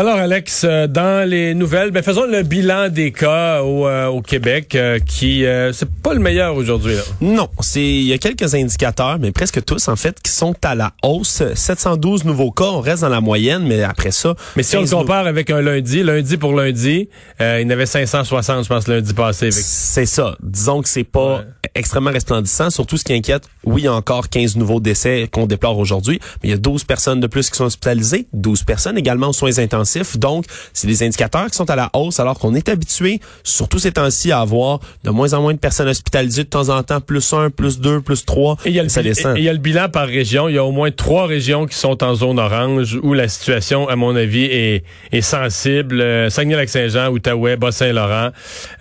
Alors Alex, euh, dans les nouvelles, ben faisons le bilan des cas au, euh, au Québec euh, qui c'est pas le meilleur aujourd'hui là. Non, c'est il y a quelques indicateurs mais presque tous en fait qui sont à la hausse. 712 nouveaux cas, on reste dans la moyenne mais après ça Mais si on le compare avec un lundi, lundi pour lundi, il y en avait 560 je pense lundi passé. C'est ça. Disons que c'est pas extrêmement resplendissant, surtout ce qui inquiète. Oui, il y a encore 15 nouveaux décès qu'on déplore aujourd'hui, mais il y a 12 personnes de plus qui sont hospitalisées, 12 personnes également aux soins intensifs donc, c'est des indicateurs qui sont à la hausse alors qu'on est habitué, surtout ces temps-ci, à avoir de moins en moins de personnes hospitalisées de temps en temps, plus un, plus deux, plus trois. Et il y a le, il y a le bilan par région. Il y a au moins trois régions qui sont en zone orange où la situation, à mon avis, est, est sensible. Euh, Saguenay-Lac-Saint-Jean, Outaouais, Bas-Saint-Laurent.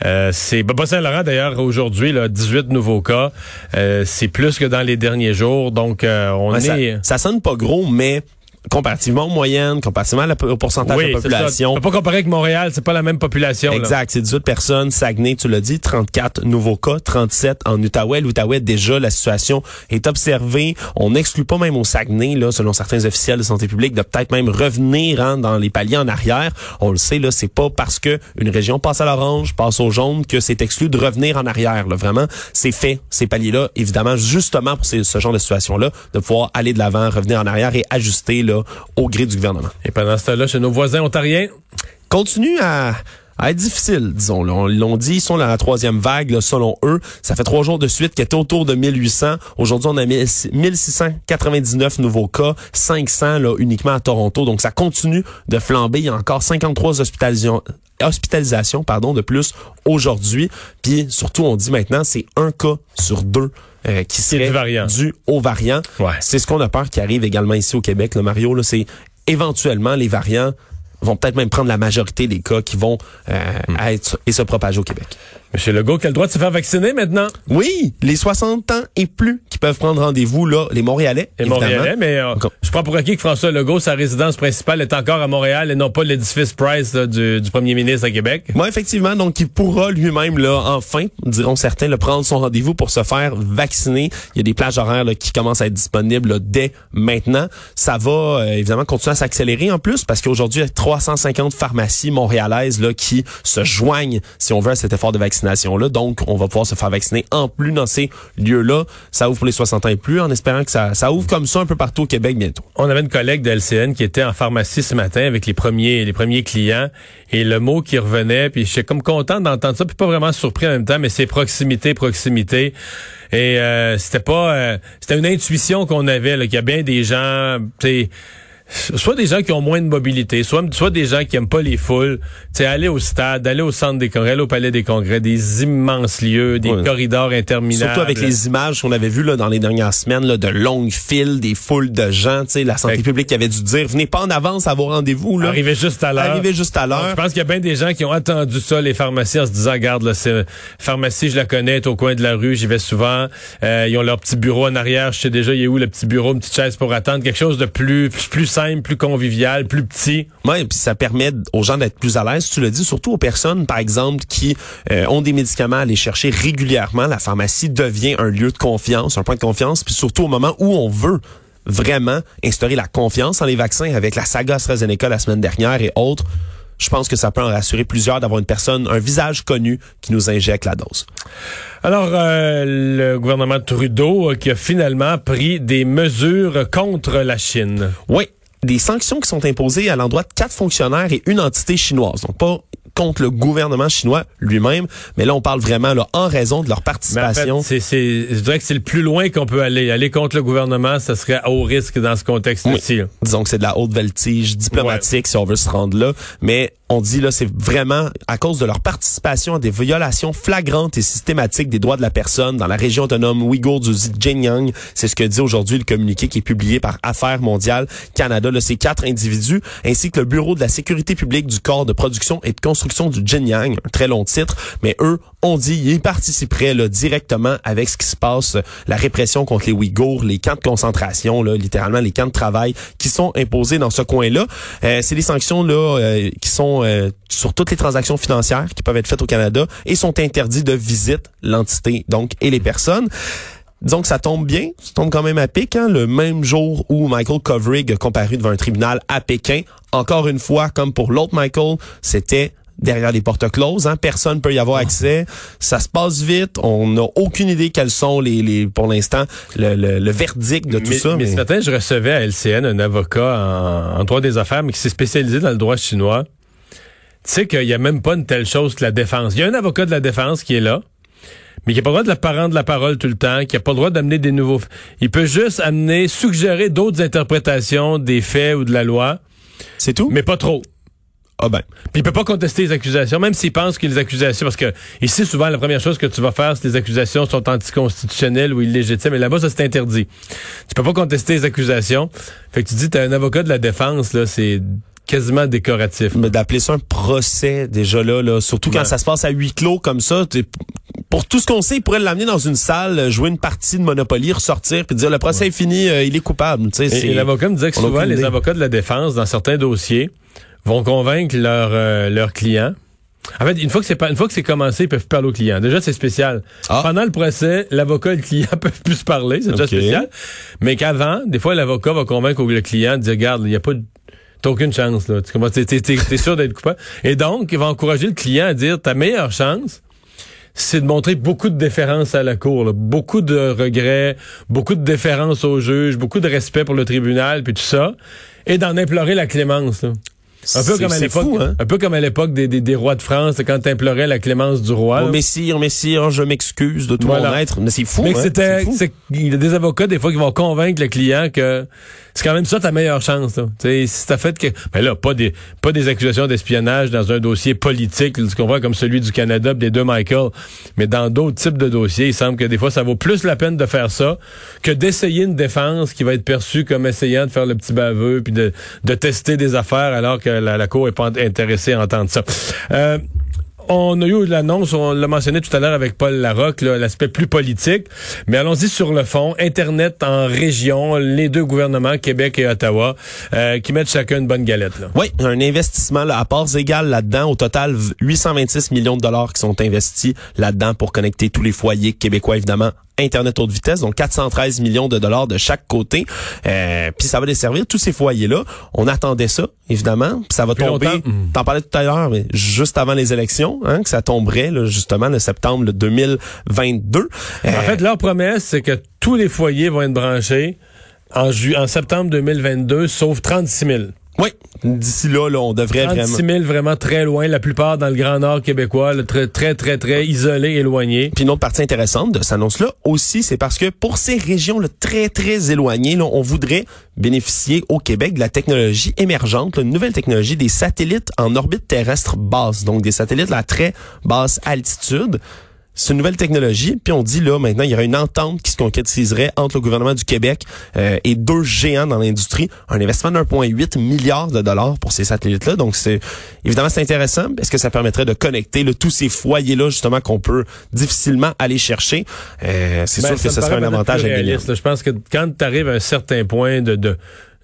Euh, c'est Bas-Saint-Laurent d'ailleurs aujourd'hui, là, 18 nouveaux cas. Euh, c'est plus que dans les derniers jours. Donc, euh, on est. Ça, ça sonne pas gros, mais comparativement aux moyennes, comparativement au pourcentage de la population. On peut pas comparer avec Montréal, c'est pas la même population. Exact, c'est 18 personnes. Saguenay, tu l'as dit, 34 nouveaux cas, 37 en Outaouais. L'Outaouais, déjà, la situation est observée. On n'exclut pas même au Saguenay, là, selon certains officiels de santé publique, de peut-être même revenir hein, dans les paliers en arrière. On le sait, là, c'est pas parce que une région passe à l'orange, passe au jaune, que c'est exclu de revenir en arrière. Là. Vraiment, c'est fait, ces paliers-là, évidemment, justement pour ce genre de situation-là, de pouvoir aller de l'avant, revenir en arrière et ajuster au gré du gouvernement. Et pendant ce temps-là, chez nos voisins ontariens, continue à être difficile, disons. Là. On l'ont dit, ils sont dans la troisième vague, selon eux. Ça fait trois jours de suite qui étaient autour de 1800. Aujourd'hui, on a 1699 nouveaux cas, 500 là, uniquement à Toronto. Donc, ça continue de flamber. Il y a encore 53 hospitalisations hospitalisation pardon de plus aujourd'hui puis surtout on dit maintenant c'est un cas sur deux euh, qui serait dû au variant. C'est ce qu'on a peur qui arrive également ici au Québec, le Mario. Là, c'est éventuellement les variants vont peut-être même prendre la majorité des cas qui vont euh, hmm. être et se propager au Québec. Monsieur Legault, quel droit de se faire vacciner maintenant? Oui, les 60 ans et plus qui peuvent prendre rendez-vous, là, les Montréalais. Les Montréalais, mais euh, je prends pour acquis que François Legault, sa résidence principale est encore à Montréal et non pas l'édifice Price du, premier ministre à Québec. Moi, effectivement, donc il pourra lui-même, là, enfin, diront certains, le prendre son rendez-vous pour se faire vacciner. Il y a des plages horaires là, qui commencent à être disponibles dès maintenant. Ça va euh, évidemment continuer à s'accélérer en plus parce qu'aujourd'hui, il y a 350 pharmacies montréalaises là, qui se joignent, si on veut, à cet effort de vaccination Donc, on va pouvoir se faire vacciner en plus dans ces lieux-là. Ça ouvre pour les 60 ans et plus, en espérant que ça, ça ouvre comme ça un peu partout au Québec bientôt. On avait une collègue de LCN qui était en pharmacie ce matin avec les premiers, les premiers clients et le mot qui revenait, puis j'étais comme content d'entendre ça, puis pas vraiment surpris en même temps, mais c'est proximité, proximité. Et euh, c'était pas, euh, c'était une intuition qu'on avait, qu'il y a bien des gens, soit des gens qui ont moins de mobilité, soit, soit des gens qui aiment pas les foules, tu aller au stade, aller au centre des congrès, aller au palais des congrès, des immenses lieux, des corridors interminables. Surtout avec les images qu'on avait vues là, dans les dernières semaines, là, de longues files, des foules de gens, tu sais, la santé publique qui avait dû dire, venez pas en avance à vos rendez-vous. Là. Arrivez juste à l'heure. Arrivez juste à l'heure. Je pense qu'il y a bien des gens qui ont attendu ça, les pharmacies, en se disant, regarde, là, c'est, pharmacie, je la connais, au coin de la rue, j'y vais souvent. Euh, ils ont leur petit bureau en arrière, je sais déjà, il y a où le petit bureau, une petite chaise pour attendre, quelque chose de plus, plus, plus simple, plus convivial, plus petit. Oui, puis ça permet aux gens d'être plus à l'aise. Tu le dis, surtout aux personnes, par exemple, qui euh, ont des médicaments à aller chercher régulièrement. La pharmacie devient un lieu de confiance, un point de confiance, puis surtout au moment où on veut vraiment instaurer la confiance en les vaccins avec la saga AstraZeneca la semaine dernière et autres je pense que ça peut en rassurer plusieurs d'avoir une personne, un visage connu qui nous injecte la dose. Alors, euh, le gouvernement Trudeau euh, qui a finalement pris des mesures contre la Chine. Oui, des sanctions qui sont imposées à l'endroit de quatre fonctionnaires et une entité chinoise. Donc pas contre le gouvernement chinois lui-même, mais là on parle vraiment là en raison de leur participation. En fait, c'est, je dirais que c'est le plus loin qu'on peut aller. Aller contre le gouvernement, ça serait à haut risque dans ce contexte-ci. Disons que c'est de la haute voltige diplomatique si on veut se rendre là, mais On dit là, c'est vraiment à cause de leur participation à des violations flagrantes et systématiques des droits de la personne dans la région autonome ouïghour du Xinjiang. C'est ce que dit aujourd'hui le communiqué qui est publié par Affaires mondiales Canada. Là, ces quatre individus ainsi que le Bureau de la sécurité publique du corps de production et de construction du Xinjiang, un très long titre, mais eux ont dit ils participeraient là, directement avec ce qui se passe, la répression contre les Ouïghours, les camps de concentration, là, littéralement les camps de travail qui sont imposés dans ce coin-là. Euh, c'est des sanctions là euh, qui sont euh, sur toutes les transactions financières qui peuvent être faites au Canada et sont interdits de visite l'entité donc et les personnes. Disons que ça tombe bien, ça tombe quand même à pic, hein, le même jour où Michael Kovrig a comparu devant un tribunal à Pékin. Encore une fois, comme pour l'autre Michael, c'était derrière les portes closes. Hein. Personne peut y avoir accès. Ça se passe vite. On n'a aucune idée quels sont les, les pour l'instant le, le, verdict de tout ça. Mais, ce matin, je recevais à LCN un avocat en, en droit des affaires, mais qui s'est spécialisé dans le droit chinois. Tu sais qu'il n'y a même pas une telle chose que la défense. Il y a un avocat de la défense qui est là mais qui n'a pas le droit de la prendre la parole tout le temps, qui n'a pas le droit d'amener des nouveaux... Il peut juste amener, suggérer d'autres interprétations des faits ou de la loi. C'est tout? Mais pas trop. Ah ben. Puis il peut pas contester les accusations, même s'il pense que les accusations, parce que ici souvent la première chose que tu vas faire, si les accusations sont anticonstitutionnelles ou illégitimes, et là-bas ça c'est interdit. Tu peux pas contester les accusations. Fait que tu dis, t'as un avocat de la défense là, c'est quasiment décoratif. Mais d'appeler ça un procès déjà là, là surtout quand ça se passe à huis clos comme ça, pour tout ce qu'on sait, il pourrait l'amener dans une salle, jouer une partie de Monopoly, ressortir, puis dire le procès est fini, euh, il est coupable. Et, l'avocat me disait que souvent les avocats de la défense, dans certains dossiers, vont convaincre leur euh, leurs clients. En fait, une fois que c'est pas une fois que c'est commencé, ils peuvent parler au client. Déjà, c'est spécial. Ah. Pendant le procès, l'avocat et le client peuvent plus se parler, c'est déjà spécial. Mais qu'avant, des fois, l'avocat va convaincre le client de dire, regarde, il n'y a pas T'as aucune chance, là. Tu commences, t'es, sûr d'être coupable. Et donc, il va encourager le client à dire, ta meilleure chance, c'est de montrer beaucoup de déférence à la cour, beaucoup de regrets, beaucoup de déférence au juge, beaucoup de respect pour le tribunal, puis tout ça, et d'en implorer la clémence. Là. Un peu, comme à l'époque, hein? un peu comme à l'époque des, des, des, rois de France, quand t'implorais la clémence du roi. Oh, messire, messire, je m'excuse de tout mon être. Mais c'est fou, Mais hein? c'était, il y a des avocats, des fois, qui vont convaincre le client que c'est quand même ça ta meilleure chance. Là. Si t'as fait que, ben là, pas des, pas des accusations d'espionnage dans un dossier politique, tu comprends, comme celui du Canada, des deux Michael, mais dans d'autres types de dossiers, il semble que des fois, ça vaut plus la peine de faire ça que d'essayer une défense qui va être perçue comme essayant de faire le petit baveux puis de, de tester des affaires alors que la, la Cour est pas intéressée à entendre ça. Euh, on a eu l'annonce, on l'a mentionné tout à l'heure avec Paul Larocque, l'aspect plus politique. Mais allons-y sur le fond. Internet en région, les deux gouvernements, Québec et Ottawa, euh, qui mettent chacun une bonne galette. Oui, un investissement à parts égales là-dedans. Au total, 826 millions de dollars qui sont investis là-dedans pour connecter tous les foyers québécois, évidemment, Internet haute vitesse, donc 413 millions de dollars de chaque côté. Euh, puis ça va desservir tous ces foyers-là. On attendait ça, évidemment. Puis ça va tomber, hmm. t'en parlais tout à l'heure, mais juste avant les élections, hein, que ça tomberait là, justement le septembre 2022. En fait, leur promesse, c'est que tous les foyers vont être branchés en, en septembre 2022, sauf 36 000. Oui, d'ici là, là, on devrait 36 000 vraiment... vraiment très loin, la plupart dans le Grand Nord québécois, très, très, très, très isolé, éloigné. Puis une autre partie intéressante de cette annonce-là aussi, c'est parce que pour ces régions là, très, très éloignées, là, on voudrait bénéficier au Québec de la technologie émergente, une nouvelle technologie des satellites en orbite terrestre basse, donc des satellites à très basse altitude. C'est une nouvelle technologie. Puis on dit là maintenant il y aurait une entente qui se concrétiserait entre le gouvernement du Québec euh, et deux géants dans l'industrie, un investissement de 1,8 milliard de dollars pour ces satellites-là. Donc c'est évidemment c'est intéressant. Est-ce que ça permettrait de connecter là, tous ces foyers-là justement qu'on peut difficilement aller chercher? Euh, C'est ben, sûr que ce serait un avantage à. Je pense que quand tu arrives à un certain point de, de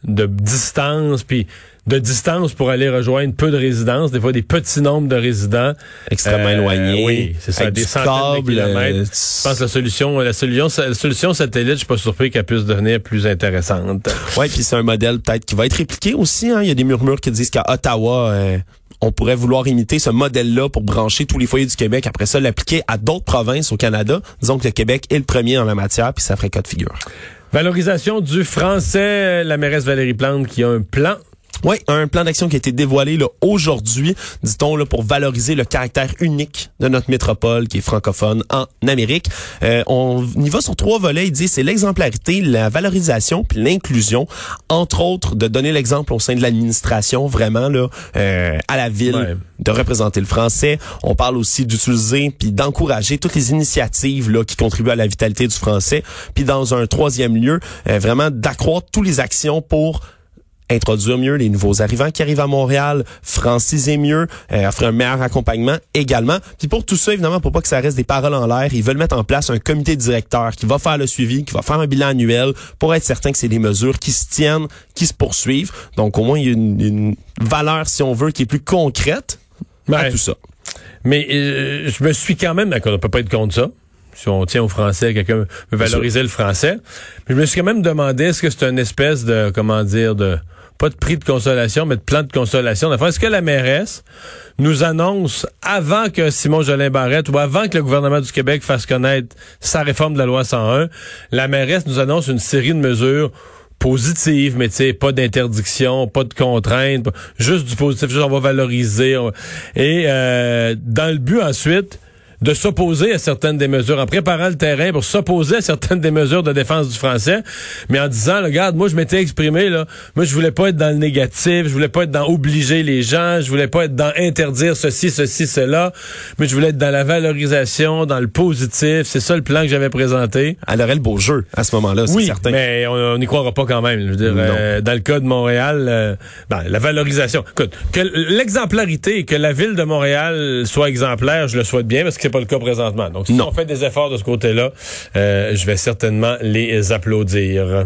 de distance, puis de distance pour aller rejoindre peu de résidences, des fois des petits nombres de résidents. Extrêmement euh, éloignés. Oui, c'est ça, des centaines de kilomètres. Euh, je pense que la solution, la solution, la solution satellite, je suis pas surpris qu'elle puisse devenir plus intéressante. Oui, puis c'est un modèle peut-être qui va être répliqué aussi. Hein. Il y a des murmures qui disent qu'à Ottawa, euh, on pourrait vouloir imiter ce modèle-là pour brancher tous les foyers du Québec. Après ça, l'appliquer à d'autres provinces au Canada. Disons que le Québec est le premier en la matière, puis ça ferait cas de figure. Valorisation du français, la mairesse Valérie Plante qui a un plan Oui, un plan d'action qui a été dévoilé là, aujourd'hui, dit-on, là, pour valoriser le caractère unique de notre métropole qui est francophone en Amérique. Euh, on y va sur trois volets. Il dit c'est l'exemplarité, la valorisation puis l'inclusion. Entre autres, de donner l'exemple au sein de l'administration, vraiment là, euh, à la ville, Ouais. de représenter le français. On parle aussi d'utiliser puis d'encourager toutes les initiatives là qui contribuent à la vitalité du français. Puis dans un troisième lieu, euh, vraiment d'accroître toutes les actions pour introduire mieux les nouveaux arrivants qui arrivent à Montréal, franciser mieux, euh, offrir un meilleur accompagnement également. Puis pour tout ça, évidemment, pour pas que ça reste des paroles en l'air, ils veulent mettre en place un comité directeur qui va faire le suivi, qui va faire un bilan annuel pour être certain que c'est des mesures qui se tiennent, qui se poursuivent. Donc au moins, il y a une, une valeur, si on veut, qui est plus concrète à tout ça. Mais euh, je me suis quand même, d'accord, on peut pas être contre ça. Si on tient au français, quelqu'un veut valoriser le français. Mais je me suis quand même demandé, est-ce que c'est une espèce de, comment dire, de, pas de prix de consolation, mais de plan de consolation. Est-ce que la mairesse nous annonce, avant que Simon Jolin Barrette ou avant que le gouvernement du Québec fasse connaître sa réforme de la loi 101, la mairesse nous annonce une série de mesures positives, mais tu sais, pas d'interdiction, pas de contraintes, juste du positif, juste on va valoriser. et euh, dans le but ensuite de s'opposer à certaines des mesures, en préparant le terrain pour s'opposer à certaines des mesures de défense du français, mais en disant, là, regarde, moi je m'étais exprimé, là, moi je voulais pas être dans le négatif, je voulais pas être dans obliger les gens, je voulais pas être dans interdire ceci, ceci, cela, mais je voulais être dans la valorisation, dans le positif, c'est ça le plan que j'avais présenté. Elle aurait le beau jeu à ce moment-là, c'est Oui, certain. mais on n'y croira pas quand même. Je veux dire, euh, dans le cas de Montréal, euh, ben, la valorisation. Écoute, que l'exemplarité que la ville de Montréal soit exemplaire, je le souhaite bien parce que c'est pas le cas présentement. Donc, si Non. on fait des efforts de ce côté-là, euh, je vais certainement les applaudir.